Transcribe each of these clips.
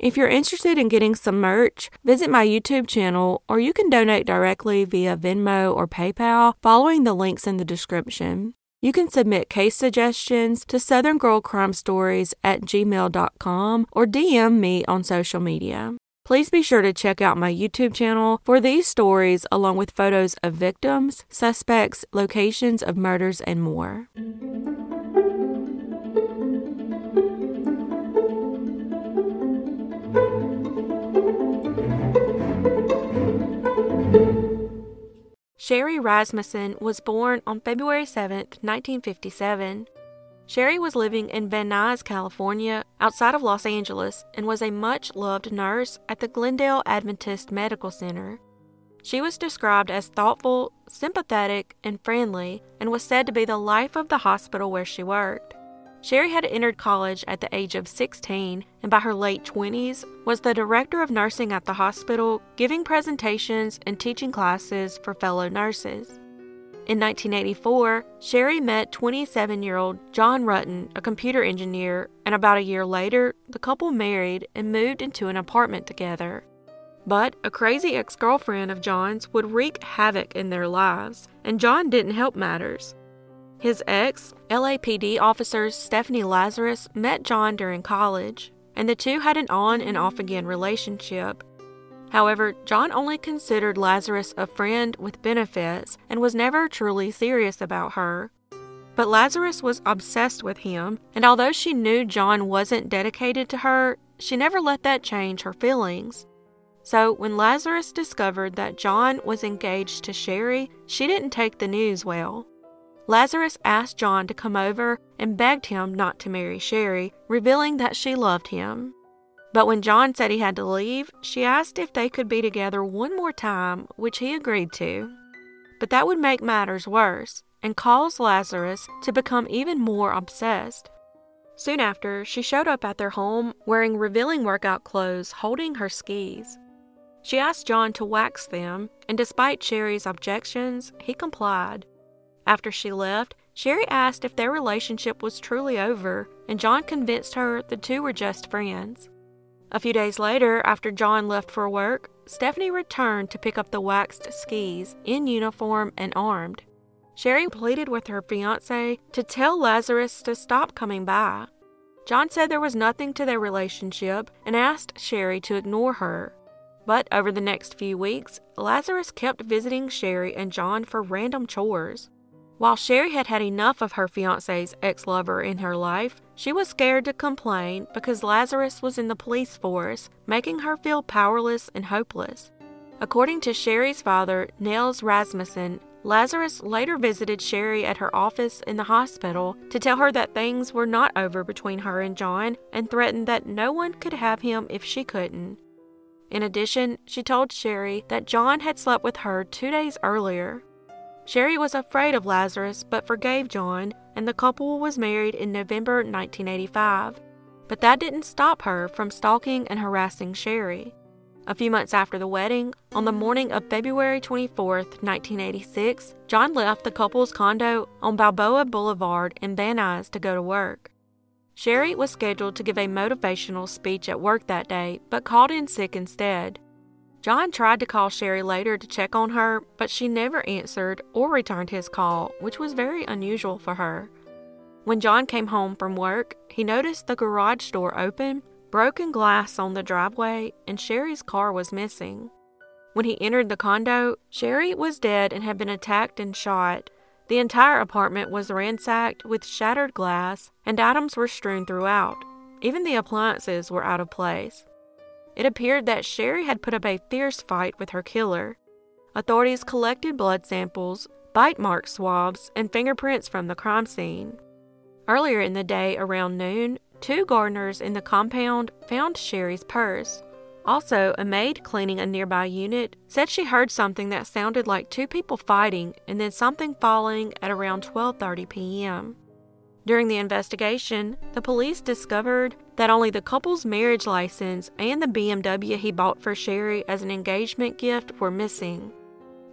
If you're interested in getting some merch, visit my YouTube channel or you can donate directly via Venmo or PayPal following the links in the description. You can submit case suggestions to Southern Girl Crime Stories at gmail.com or DM me on social media. Please be sure to check out my YouTube channel for these stories along with photos of victims, suspects, locations of murders, and more. Sherri Rasmussen was born on February 7, 1957. Sherri was living in Van Nuys, California, outside of Los Angeles, and was a much loved nurse at the Glendale Adventist Medical Center. She was described as thoughtful, sympathetic, and friendly, and was said to be the life of the hospital where she worked. Sherri had entered college at the age of 16 and by her late 20s was the director of nursing at the hospital, giving presentations and teaching classes for fellow nurses. In 1984, Sherri met 27 year old John Rutten, a computer engineer, and about a year later, the couple married and moved into an apartment together. But a crazy ex girlfriend of John's would wreak havoc in their lives, and John didn't help matters. His ex, LAPD officer Stephanie Lazarus, met John during college, and the two had an on and off again relationship. However, John only considered Lazarus a friend with benefits and was never truly serious about her. But Lazarus was obsessed with him, and although she knew John wasn't dedicated to her, she never let that change her feelings. So, when Lazarus discovered that John was engaged to Sherri, she didn't take the news well. Lazarus asked John to come over and begged him not to marry Sherri, revealing that she loved him. But when John said he had to leave, she asked if they could be together one more time, which he agreed to. But that would make matters worse and cause Lazarus to become even more obsessed. Soon after, she showed up at their home wearing revealing workout clothes, holding her skis. She asked John to wax them, and despite Sherri's objections, he complied. After she left, Sherri asked if their relationship was truly over, and John convinced her the two were just friends. A few days later, after John left for work, Stephanie returned to pick up the waxed skis in uniform and armed. Sherri pleaded with her fiance to tell Lazarus to stop coming by. John said there was nothing to their relationship and asked Sherri to ignore her. But over the next few weeks, Lazarus kept visiting Sherri and John for random chores. While Sherri had had enough of her fiance's ex lover in her life, she was scared to complain because Lazarus was in the police force, making her feel powerless and hopeless. According to Sherri's father, Nels Rasmussen, Lazarus later visited Sherri at her office in the hospital to tell her that things were not over between her and John and threatened that no one could have him if she couldn't. In addition, she told Sherri that John had slept with her two days earlier. Sherri was afraid of Lazarus but forgave John, and the couple was married in November 1985. But that didn't stop her from stalking and harassing Sherri. A few months after the wedding, on the morning of February 24, 1986, John left the couple's condo on Balboa Boulevard in Van Nuys to go to work. Sherri was scheduled to give a motivational speech at work that day, but called in sick instead. John tried to call Sherri later to check on her, but she never answered or returned his call, which was very unusual for her. When John came home from work, he noticed the garage door open, broken glass on the driveway, and Sherri's car was missing. When he entered the condo, Sherri was dead and had been attacked and shot. The entire apartment was ransacked with shattered glass, and items were strewn throughout. Even the appliances were out of place. It appeared that Sherri had put up a fierce fight with her killer. Authorities collected blood samples, bite mark swabs, and fingerprints from the crime scene. Earlier in the day, around noon, two gardeners in the compound found Sherri's purse. Also, a maid cleaning a nearby unit said she heard something that sounded like two people fighting and then something falling at around 12:30 p.m. During the investigation, the police discovered that only the couple's marriage license and the BMW he bought for Sherri as an engagement gift were missing.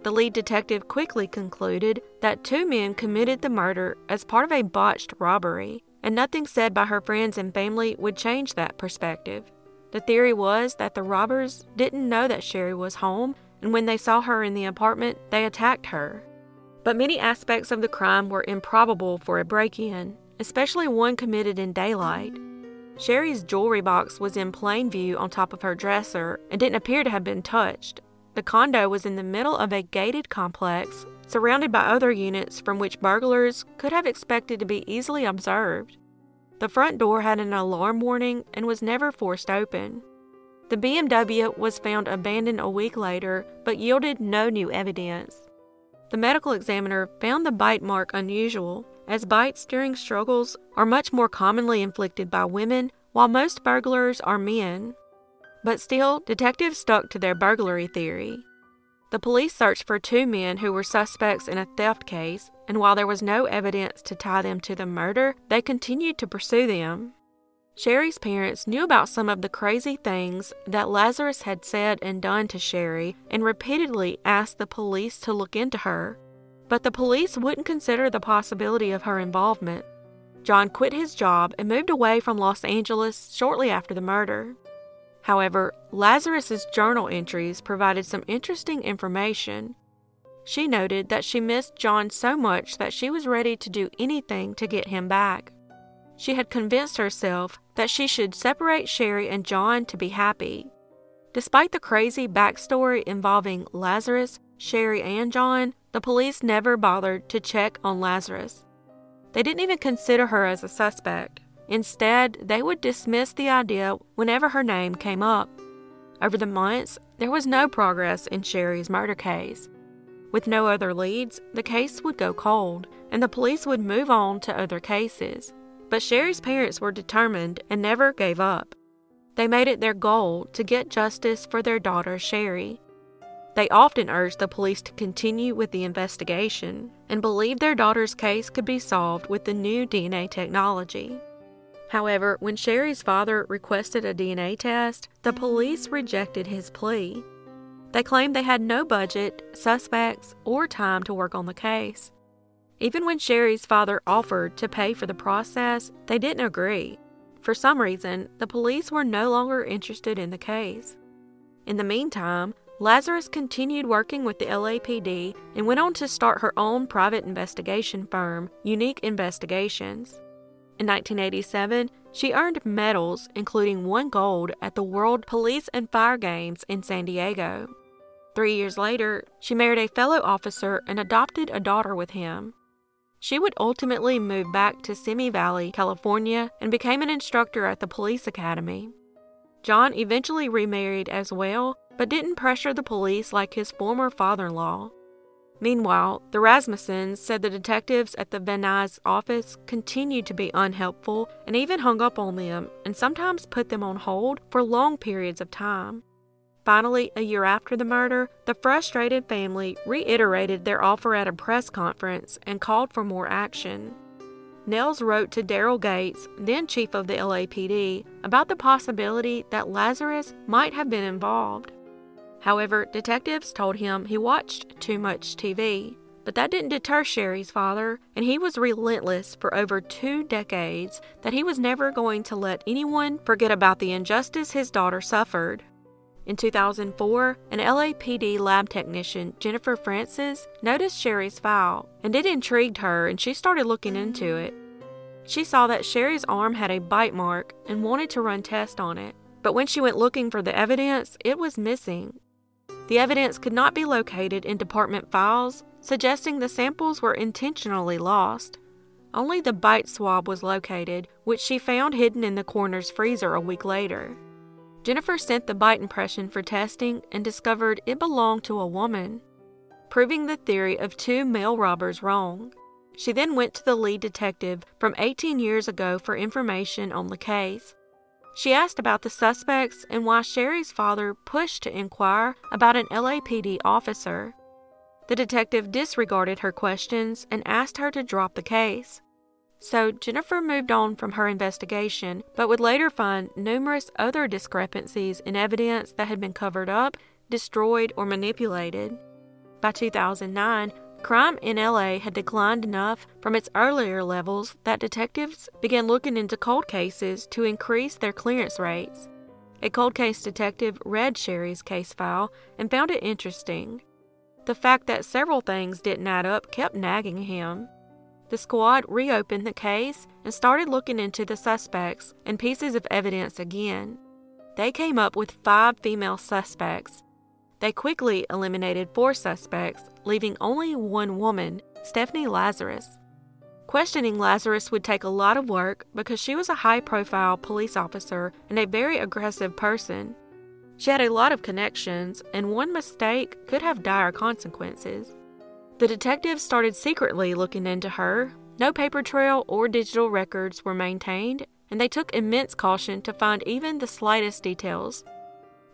The lead detective quickly concluded that two men committed the murder as part of a botched robbery, and nothing said by her friends and family would change that perspective. The theory was that the robbers didn't know that Sherri was home, and when they saw her in the apartment, they attacked her. But many aspects of the crime were improbable for a break in, especially one committed in daylight. Sherri's jewelry box was in plain view on top of her dresser and didn't appear to have been touched. The condo was in the middle of a gated complex, surrounded by other units from which burglars could have expected to be easily observed. The front door had an alarm warning and was never forced open. The BMW was found abandoned a week later but yielded no new evidence. The medical examiner found the bite mark unusual, as bites during struggles are much more commonly inflicted by women, while most burglars are men. But still, detectives stuck to their burglary theory. The police searched for two men who were suspects in a theft case, and while there was no evidence to tie them to the murder, they continued to pursue them. Sherri's parents knew about some of the crazy things that Lazarus had said and done to Sherri and repeatedly asked the police to look into her. But the police wouldn't consider the possibility of her involvement. John quit his job and moved away from Los Angeles shortly after the murder. However, Lazarus's journal entries provided some interesting information. She noted that she missed John so much that she was ready to do anything to get him back. She had convinced herself that she should separate Sherri and John to be happy. Despite the crazy backstory involving Lazarus, Sherri, and John, the police never bothered to check on Lazarus. They didn't even consider her as a suspect. Instead, they would dismiss the idea whenever her name came up. Over the months, there was no progress in Sherri's murder case. With no other leads, the case would go cold, and the police would move on to other cases. But Sherri's parents were determined and never gave up. They made it their goal to get justice for their daughter, Sherri. They often urged the police to continue with the investigation and believed their daughter's case could be solved with the new DNA technology. However, when Sherri's father requested a DNA test, the police rejected his plea. They claimed they had no budget, suspects, or time to work on the case. Even when Sherri's father offered to pay for the process, they didn't agree. For some reason, the police were no longer interested in the case. In the meantime, Lazarus continued working with the LAPD and went on to start her own private investigation firm, Unique Investigations. In 1987, she earned medals, including one gold, at the World Police and Fire Games in San Diego. Three years later, she married a fellow officer and adopted a daughter with him. She would ultimately move back to Simi Valley, California, and became an instructor at the police academy. John eventually remarried as well, but didn't pressure the police like his former father in law. Meanwhile, the Rasmussens said the detectives at the Van Nuys office continued to be unhelpful and even hung up on them and sometimes put them on hold for long periods of time. Finally, a year after the murder, the frustrated family reiterated their offer at a press conference and called for more action. Nels wrote to Daryl Gates, then chief of the LAPD, about the possibility that Lazarus might have been involved. However, detectives told him he watched too much TV. But that didn't deter Sherri's father, and he was relentless for over two decades that he was never going to let anyone forget about the injustice his daughter suffered. In 2004, an LAPD lab technician, Jennifer Francis, noticed Sherri's file, and it intrigued her and she started looking into it. She saw that Sherri's arm had a bite mark and wanted to run tests on it, but when she went looking for the evidence, it was missing. The evidence could not be located in department files, suggesting the samples were intentionally lost. Only the bite swab was located, which she found hidden in the coroner's freezer a week later. Jennifer sent the bite impression for testing and discovered it belonged to a woman, proving the theory of two male robbers wrong. She then went to the lead detective from 18 years ago for information on the case. She asked about the suspects and why Sherri's father pushed to inquire about an LAPD officer. The detective disregarded her questions and asked her to drop the case. So Jennifer moved on from her investigation, but would later find numerous other discrepancies in evidence that had been covered up, destroyed, or manipulated. By 2009, crime in LA had declined enough from its earlier levels that detectives began looking into cold cases to increase their clearance rates. A cold case detective read Sherri's case file and found it interesting. The fact that several things didn't add up kept nagging him. The squad reopened the case and started looking into the suspects and pieces of evidence again. They came up with five female suspects. They quickly eliminated four suspects, leaving only one woman, Stephanie Lazarus. Questioning Lazarus would take a lot of work because she was a high profile police officer and a very aggressive person. She had a lot of connections, and one mistake could have dire consequences. The detectives started secretly looking into her. No paper trail or digital records were maintained, and they took immense caution to find even the slightest details.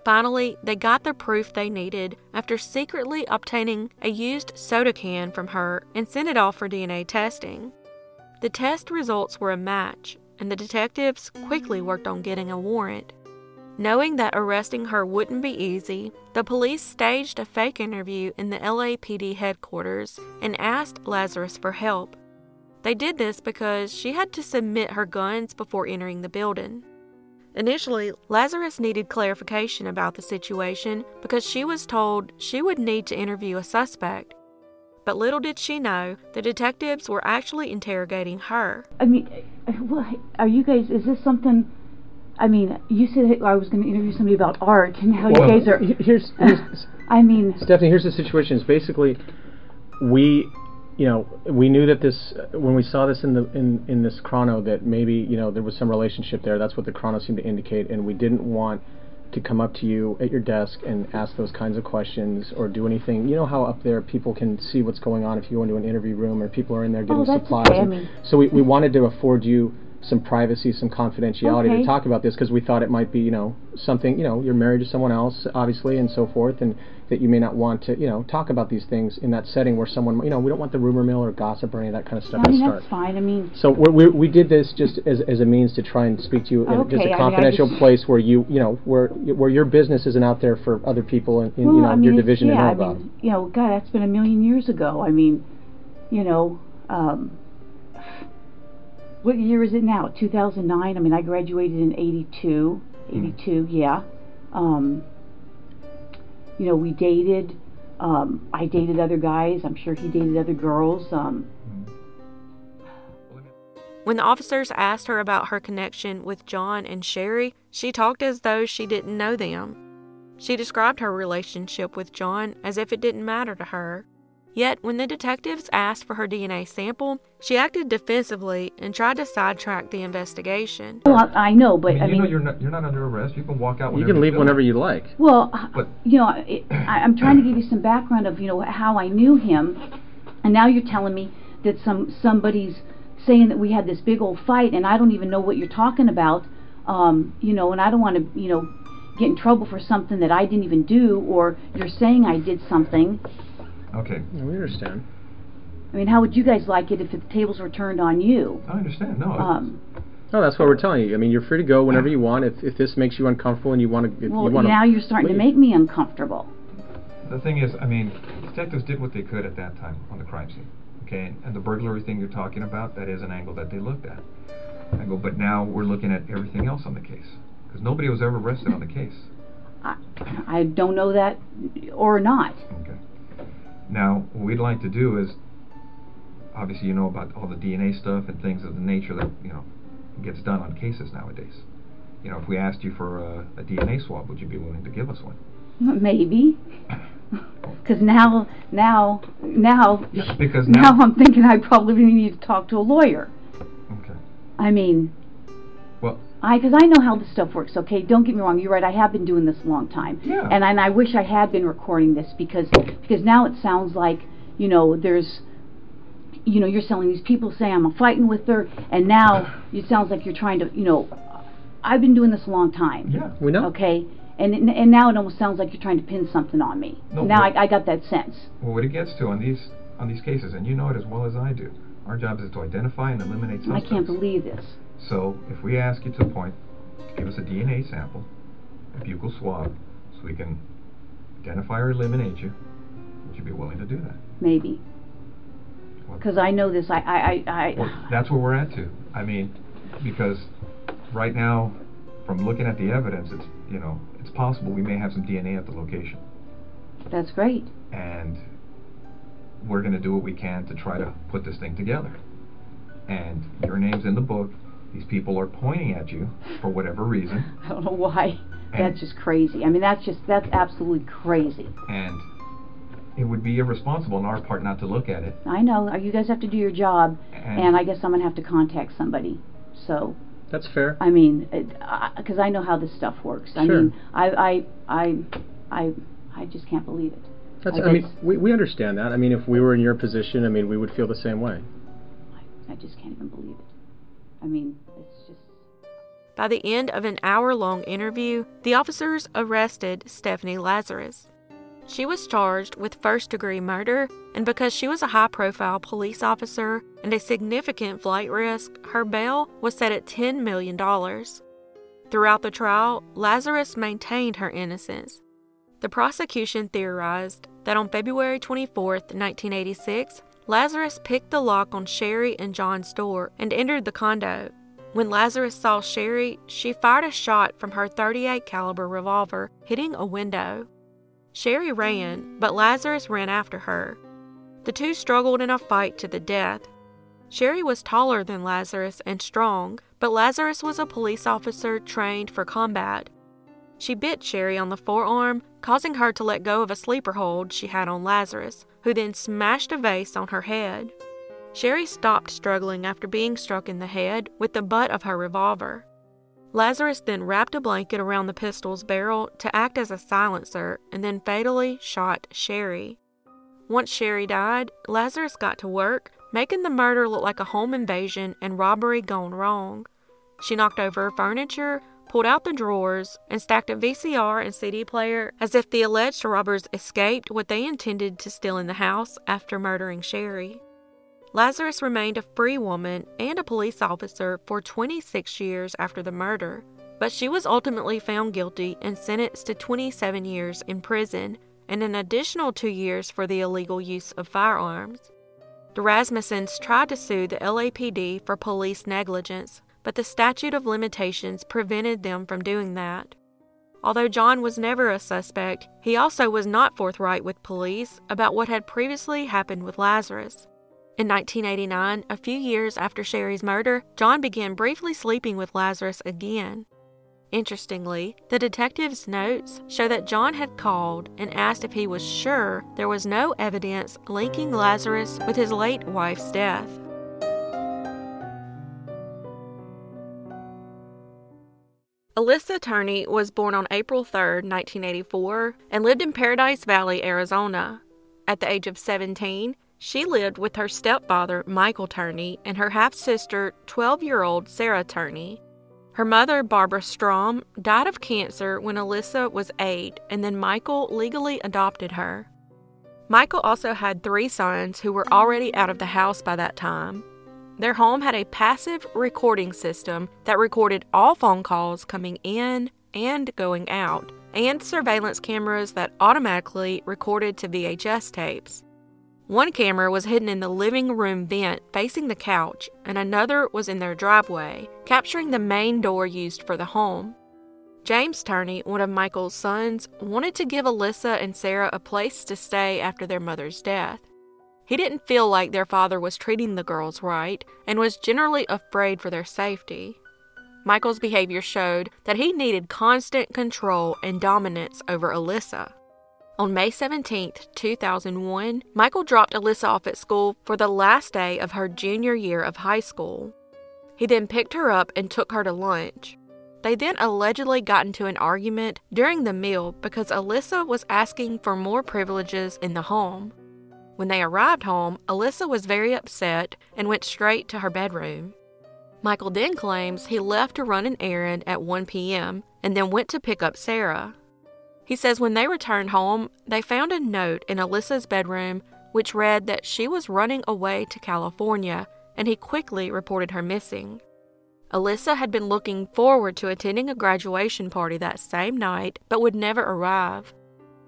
Finally, they got the proof they needed after secretly obtaining a used soda can from her and sent it off for DNA testing. The test results were a match, and the detectives quickly worked on getting a warrant. Knowing that arresting her wouldn't be easy, the police staged a fake interview in the LAPD headquarters and asked Lazarus for help. They did this because she had to submit her guns before entering the building. Initially, Lazarus needed clarification about the situation because she was told she would need to interview a suspect. But little did she know, the detectives were actually interrogating her. I mean, are you guys, is this something I mean, you said I was going to interview somebody about art and how well, you guys are. Here's, here's I mean, Stephanie. Here's the situation. Is basically, we, you know, we knew that this when we saw this in the in in this chrono that maybe you know there was some relationship there. That's what the chrono seemed to indicate, and we didn't want to come up to you at your desk and ask those kinds of questions or do anything. You know how up there people can see what's going on if you go into an interview room or people are in there getting oh, supplies. Mean, so we, we wanted to afford you some privacy, some confidentiality okay. to talk about this because we thought it might be, you know, something, you know, you're married to someone else, obviously, and so forth, and that you may not want to, you know, talk about these things in that setting where someone, you know, we don't want the rumor mill or gossip or any of that kind of stuff I mean, to start. that's fine. I mean, so we we did this just as as a means to try and speak to you in okay. just a confidential I mean, place where you, you know, where where your business isn't out there for other people in, in well, you know I mean, your division yeah, to know I about. Mean, you know, God, that's been a million years ago. I mean, you know. Um, what year is it now? 2009. I mean, I graduated in 82. Hmm. 82, mm. yeah. Um, you know, we dated. Um, I dated other guys. I'm sure he dated other girls. Um, when the officers asked her about her connection with John and Sherri, she talked as though she didn't know them. She described her relationship with John as if it didn't matter to her. Yet, when the detectives asked for her DNA sample, she acted defensively and tried to sidetrack the investigation. Well, I know, but I mean, I you know you're not you're not under arrest. You can walk out. You can leave you whenever you like. Well, but, you know, it, I, I'm trying to give you some background of you know how I knew him, and now you're telling me that some somebody's saying that we had this big old fight, and I don't even know what you're talking about. Um, you know, and I don't want to you know get in trouble for something that I didn't even do, or you're saying I did something. Okay. Yeah, we understand. I mean, how would you guys like it if the tables were turned on you? I understand. No. Um, no, that's what we're telling you. I mean, you're free to go whenever you want. If if this makes you uncomfortable and you want to, well, you want now you're starting leave. to make me uncomfortable. The thing is, I mean, detectives did what they could at that time on the crime scene. Okay, and the burglary thing you're talking about, that is an angle that they looked at. I go, but now we're looking at everything else on the case because nobody was ever arrested on the case. I, I don't know that or not. Okay. Now, what we'd like to do is, obviously you know about all the DNA stuff and things of the nature that, you know, gets done on cases nowadays. You know, if we asked you for a, a DNA swab, would you be willing to give us one? Maybe. Because now, now, now, yeah, because now, now I'm thinking I probably need to talk to a lawyer. Okay. I mean, I because I know how this stuff works. Okay, don't get me wrong. You're right. I have been doing this a long time. Yeah. And and I wish I had been recording this because because now it sounds like you know there's you know you're selling these people say I'm fighting with her and now it sounds like you're trying to you know I've been doing this a long time. Yeah. We know. Okay. And and now it almost sounds like you're trying to pin something on me. No, now I, I got that sense. Well, what it gets to on these on these cases, and you know it as well as I do, our job is to identify and eliminate I can't believe this. So if we ask you to point give us a DNA sample, a buccal swab, so we can identify or eliminate you, would you be willing to do that? Maybe. Because I know this. I I I. I Well, that's where we're at too. I mean, because right now, from looking at the evidence, it's you know it's possible we may have some DNA at the location, that's great. and we're going to do what we can to try to put this thing together. And your name's in the book. These people are pointing at you for whatever reason, I don't know why. And- That's just crazy. I mean, that's just that's absolutely crazy. and it would be irresponsible on our part not to look at it. I know. uh, You guys have to do your job, And, and I guess I'm gonna have to contact somebody. So That's fair. I mean, because I know how this stuff works. Sure. I mean, I I I I I just can't believe it. That's. I I mean, we we understand that. I mean, if we were in your position, I mean, we would feel the same way. I, I just can't even believe it. I mean, it's just. By the end of an hour long interview, the officers arrested Stephanie Lazarus. She was charged with first degree murder, and because she was a high profile police officer and a significant flight risk, her bail was set at $10 million. Throughout the trial, Lazarus maintained her innocence. The prosecution theorized that on February 24, 1986, Lazarus picked the lock on Sherri and John's door and entered the condo. When Lazarus saw Sherri, she fired a shot from her 38 caliber revolver, hitting a window. Sherri ran, but Lazarus ran after her. The two struggled in a fight to the death. Sherri was taller than Lazarus and strong, but Lazarus was a police officer trained for combat. She bit Sherri on the forearm, causing her to let go of a sleeper hold she had on Lazarus, who then smashed a vase on her head. Sherri stopped struggling after being struck in the head with the butt of her revolver. Lazarus then wrapped a blanket around the pistol's barrel to act as a silencer and then fatally shot Sherri. Once Sherri died, Lazarus got to work, making the murder look like a home invasion and robbery gone wrong. She knocked over furniture, pulled out the drawers, and stacked a VCR and CD player as if the alleged robbers escaped what they intended to steal in the house after murdering Sherri. Lazarus remained a free woman and a police officer for 26 years after the murder, but she was ultimately found guilty and sentenced to 27 years in prison and an additional two years for the illegal use of firearms. The Rasmussens tried to sue the LAPD for police negligence, but the statute of limitations prevented them from doing that. Although John was never a suspect, he also was not forthright with police about what had previously happened with Lazarus. In 1989, a few years after Sherri's murder, John began briefly sleeping with Lazarus again. Interestingly, the detective's notes show that John had called and asked if he was sure there was no evidence linking Lazarus with his late wife's death. Alissa Turney was born on April 3, 1984, and lived in Paradise Valley, Arizona. At the age of 17, she lived with her stepfather, Michael Turney, and her half sister, 12 year old Sarah Turney. Her mother, Barbara Strom, died of cancer when Alissa was eight, and then Michael legally adopted her. Michael also had three sons who were already out of the house by that time. Their home had a passive recording system that recorded all phone calls coming in and going out, and surveillance cameras that automatically recorded to VHS tapes. One camera was hidden in the living room vent facing the couch, and another was in their driveway, capturing the main door used for the home. James Turney, one of Michael's sons, wanted to give Alissa and Sarah a place to stay after their mother's death. He didn't feel like their father was treating the girls right and was generally afraid for their safety. Michael's behavior showed that he needed constant control and dominance over Alissa. On May 17, 2001, Michael dropped Alissa off at school for the last day of her junior year of high school. He then picked her up and took her to lunch. They then allegedly got into an argument during the meal because Alissa was asking for more privileges in the home. When they arrived home, Alissa was very upset and went straight to her bedroom. Michael then claims he left to run an errand at 1 p.m. and then went to pick up Sarah. He says when they returned home, they found a note in Alissa's bedroom which read that she was running away to California and he quickly reported her missing. Alissa had been looking forward to attending a graduation party that same night but would never arrive.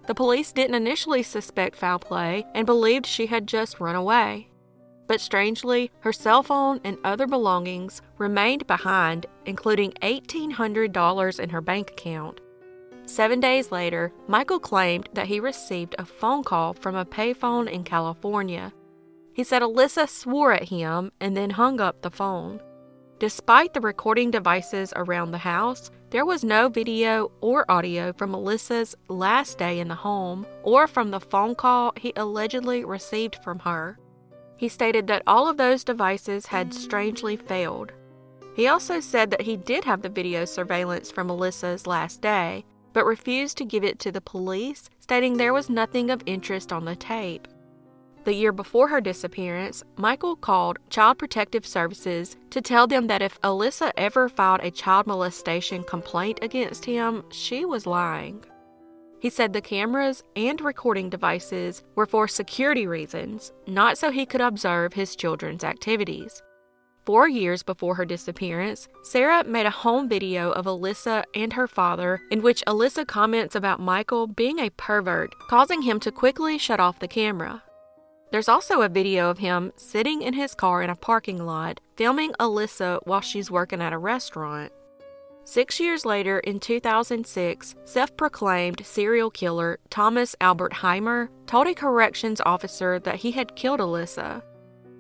The police didn't initially suspect foul play and believed she had just run away. But strangely, her cell phone and other belongings remained behind, including $1,800 in her bank account. Seven days later, Michael claimed that he received a phone call from a payphone in California. He said Alissa swore at him and then hung up the phone. Despite the recording devices around the house, there was no video or audio from Alissa's last day in the home or from the phone call he allegedly received from her. He stated that all of those devices had strangely failed. He also said that he did have the video surveillance from Alissa's last day, but refused to give it to the police, stating there was nothing of interest on the tape. The year before her disappearance, Michael called Child Protective Services to tell them that if Alissa ever filed a child molestation complaint against him, she was lying. He said the cameras and recording devices were for security reasons, not so he could observe his children's activities. Four years before her disappearance, Sarah made a home video of Alissa and her father in which Alissa comments about Michael being a pervert, causing him to quickly shut off the camera. There's also a video of him sitting in his car in a parking lot, filming Alissa while she's working at a restaurant. Six years later, in 2006, self proclaimed serial killer Thomas Albert Heimer told a corrections officer that he had killed Alissa.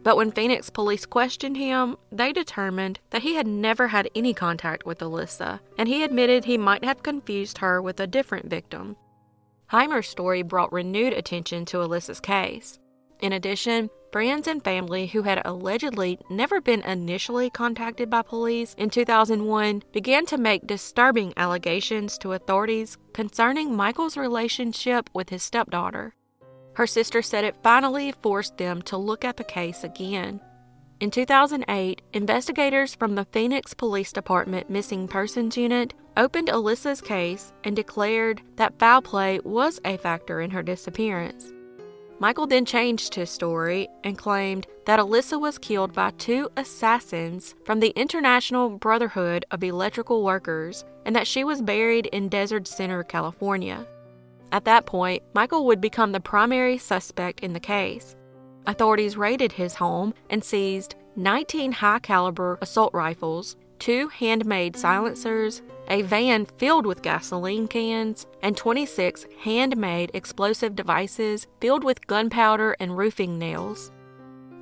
But when Phoenix police questioned him, they determined that he had never had any contact with Alissa, and he admitted he might have confused her with a different victim. Heimer's story brought renewed attention to Alissa's case. In addition, friends and family who had allegedly never been initially contacted by police in 2001 began to make disturbing allegations to authorities concerning Michael's relationship with his stepdaughter. Her sister said it finally forced them to look at the case again. In 2008, investigators from the Phoenix Police Department Missing Persons Unit opened Alissa's case and declared that foul play was a factor in her disappearance. Michael then changed his story and claimed that Alissa was killed by two assassins from the International Brotherhood of Electrical Workers and that she was buried in Desert Center, California. At that point, Michael would become the primary suspect in the case. Authorities raided his home and seized 19 high caliber assault rifles, two handmade silencers, a van filled with gasoline cans, and 26 handmade explosive devices filled with gunpowder and roofing nails.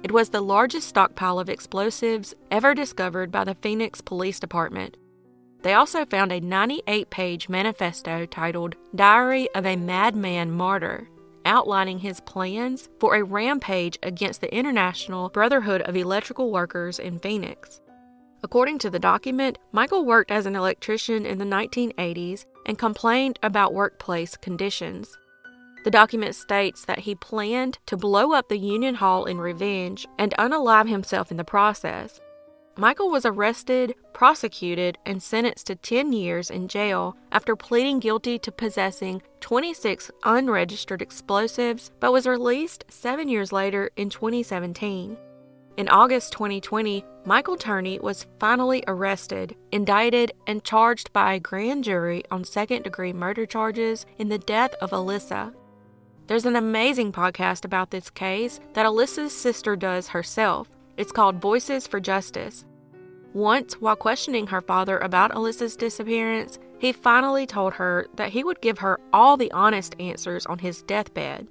It was the largest stockpile of explosives ever discovered by the Phoenix Police Department. They also found a 98 page manifesto titled Diary of a Madman Martyr, outlining his plans for a rampage against the International Brotherhood of Electrical Workers in Phoenix. According to the document, Michael worked as an electrician in the 1980s and complained about workplace conditions. The document states that he planned to blow up the Union Hall in revenge and unalive himself in the process. Michael was arrested, prosecuted, and sentenced to 10 years in jail after pleading guilty to possessing 26 unregistered explosives, but was released seven years later in 2017. In August 2020, Michael Turney was finally arrested, indicted, and charged by a grand jury on second degree murder charges in the death of Alissa. There's an amazing podcast about this case that Alissa's sister does herself. It's called Voices for Justice. Once, while questioning her father about Alissa's disappearance, he finally told her that he would give her all the honest answers on his deathbed.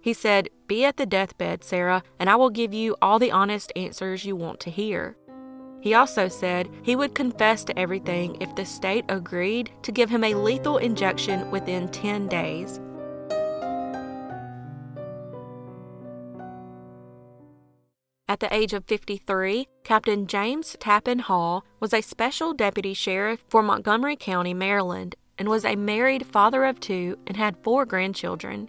He said, Be at the deathbed, Sarah, and I will give you all the honest answers you want to hear. He also said he would confess to everything if the state agreed to give him a lethal injection within 10 days. At the age of 53, Captain James Tappen Hall was a special deputy sheriff for Montgomery County, Maryland, and was a married father of two and had four grandchildren.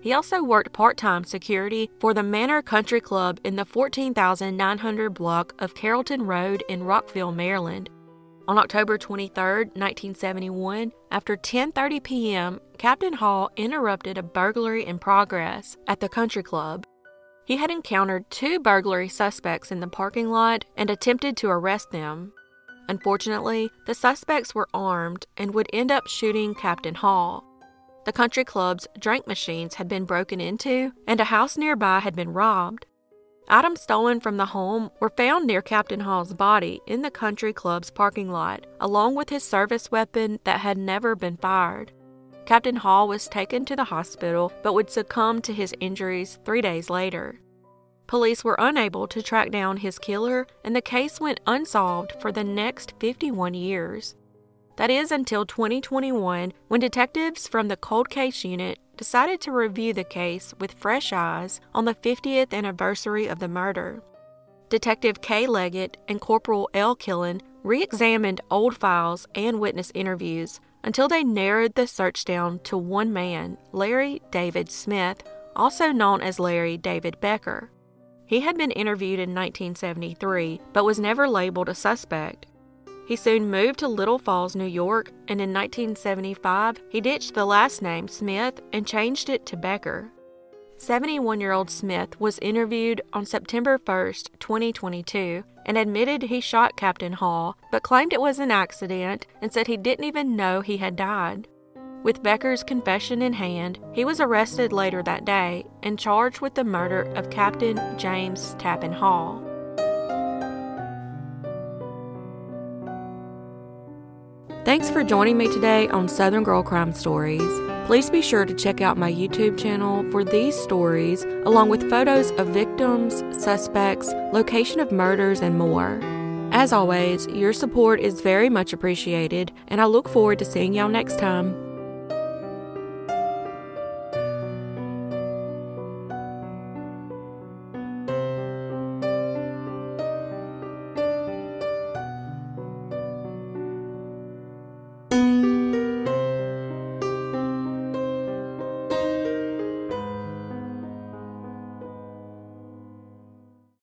He also worked part time security for the Manor Country Club in the 14,900 block of Carrollton Road in Rockville, Maryland. On October 23, 1971, after 10:30 p.m., Captain Hall interrupted a burglary in progress at the country club. He had encountered two burglary suspects in the parking lot and attempted to arrest them. Unfortunately, the suspects were armed and would end up shooting Captain Hall. The country club's drink machines had been broken into, and a house nearby had been robbed. Items stolen from the home were found near Captain Hall's body in the country club's parking lot, along with his service weapon that had never been fired. Captain Hall was taken to the hospital but would succumb to his injuries three days later. Police were unable to track down his killer, and the case went unsolved for the next 51 years. That is until 2021, when detectives from the Cold Case Unit decided to review the case with fresh eyes on the 50th anniversary of the murder. Detective Kay Leggett and Corporal L. Killen re examined old files and witness interviews until they narrowed the search down to one man, Larry David Smith, also known as Larry David Becker. He had been interviewed in 1973 but was never labeled a suspect. He soon moved to Little Falls, New York, and in 1975 he ditched the last name Smith and changed it to Becker. 71 year old Smith was interviewed on September 1, 2022, and admitted he shot Captain Hall, but claimed it was an accident and said he didn't even know he had died. With Becker's confession in hand, he was arrested later that day and charged with the murder of Captain James Tappen Hall. Thanks for joining me today on Southern Girl Crime Stories. Please be sure to check out my YouTube channel for these stories, along with photos of victims, suspects, location of murders, and more. As always, your support is very much appreciated, and I look forward to seeing y'all next time.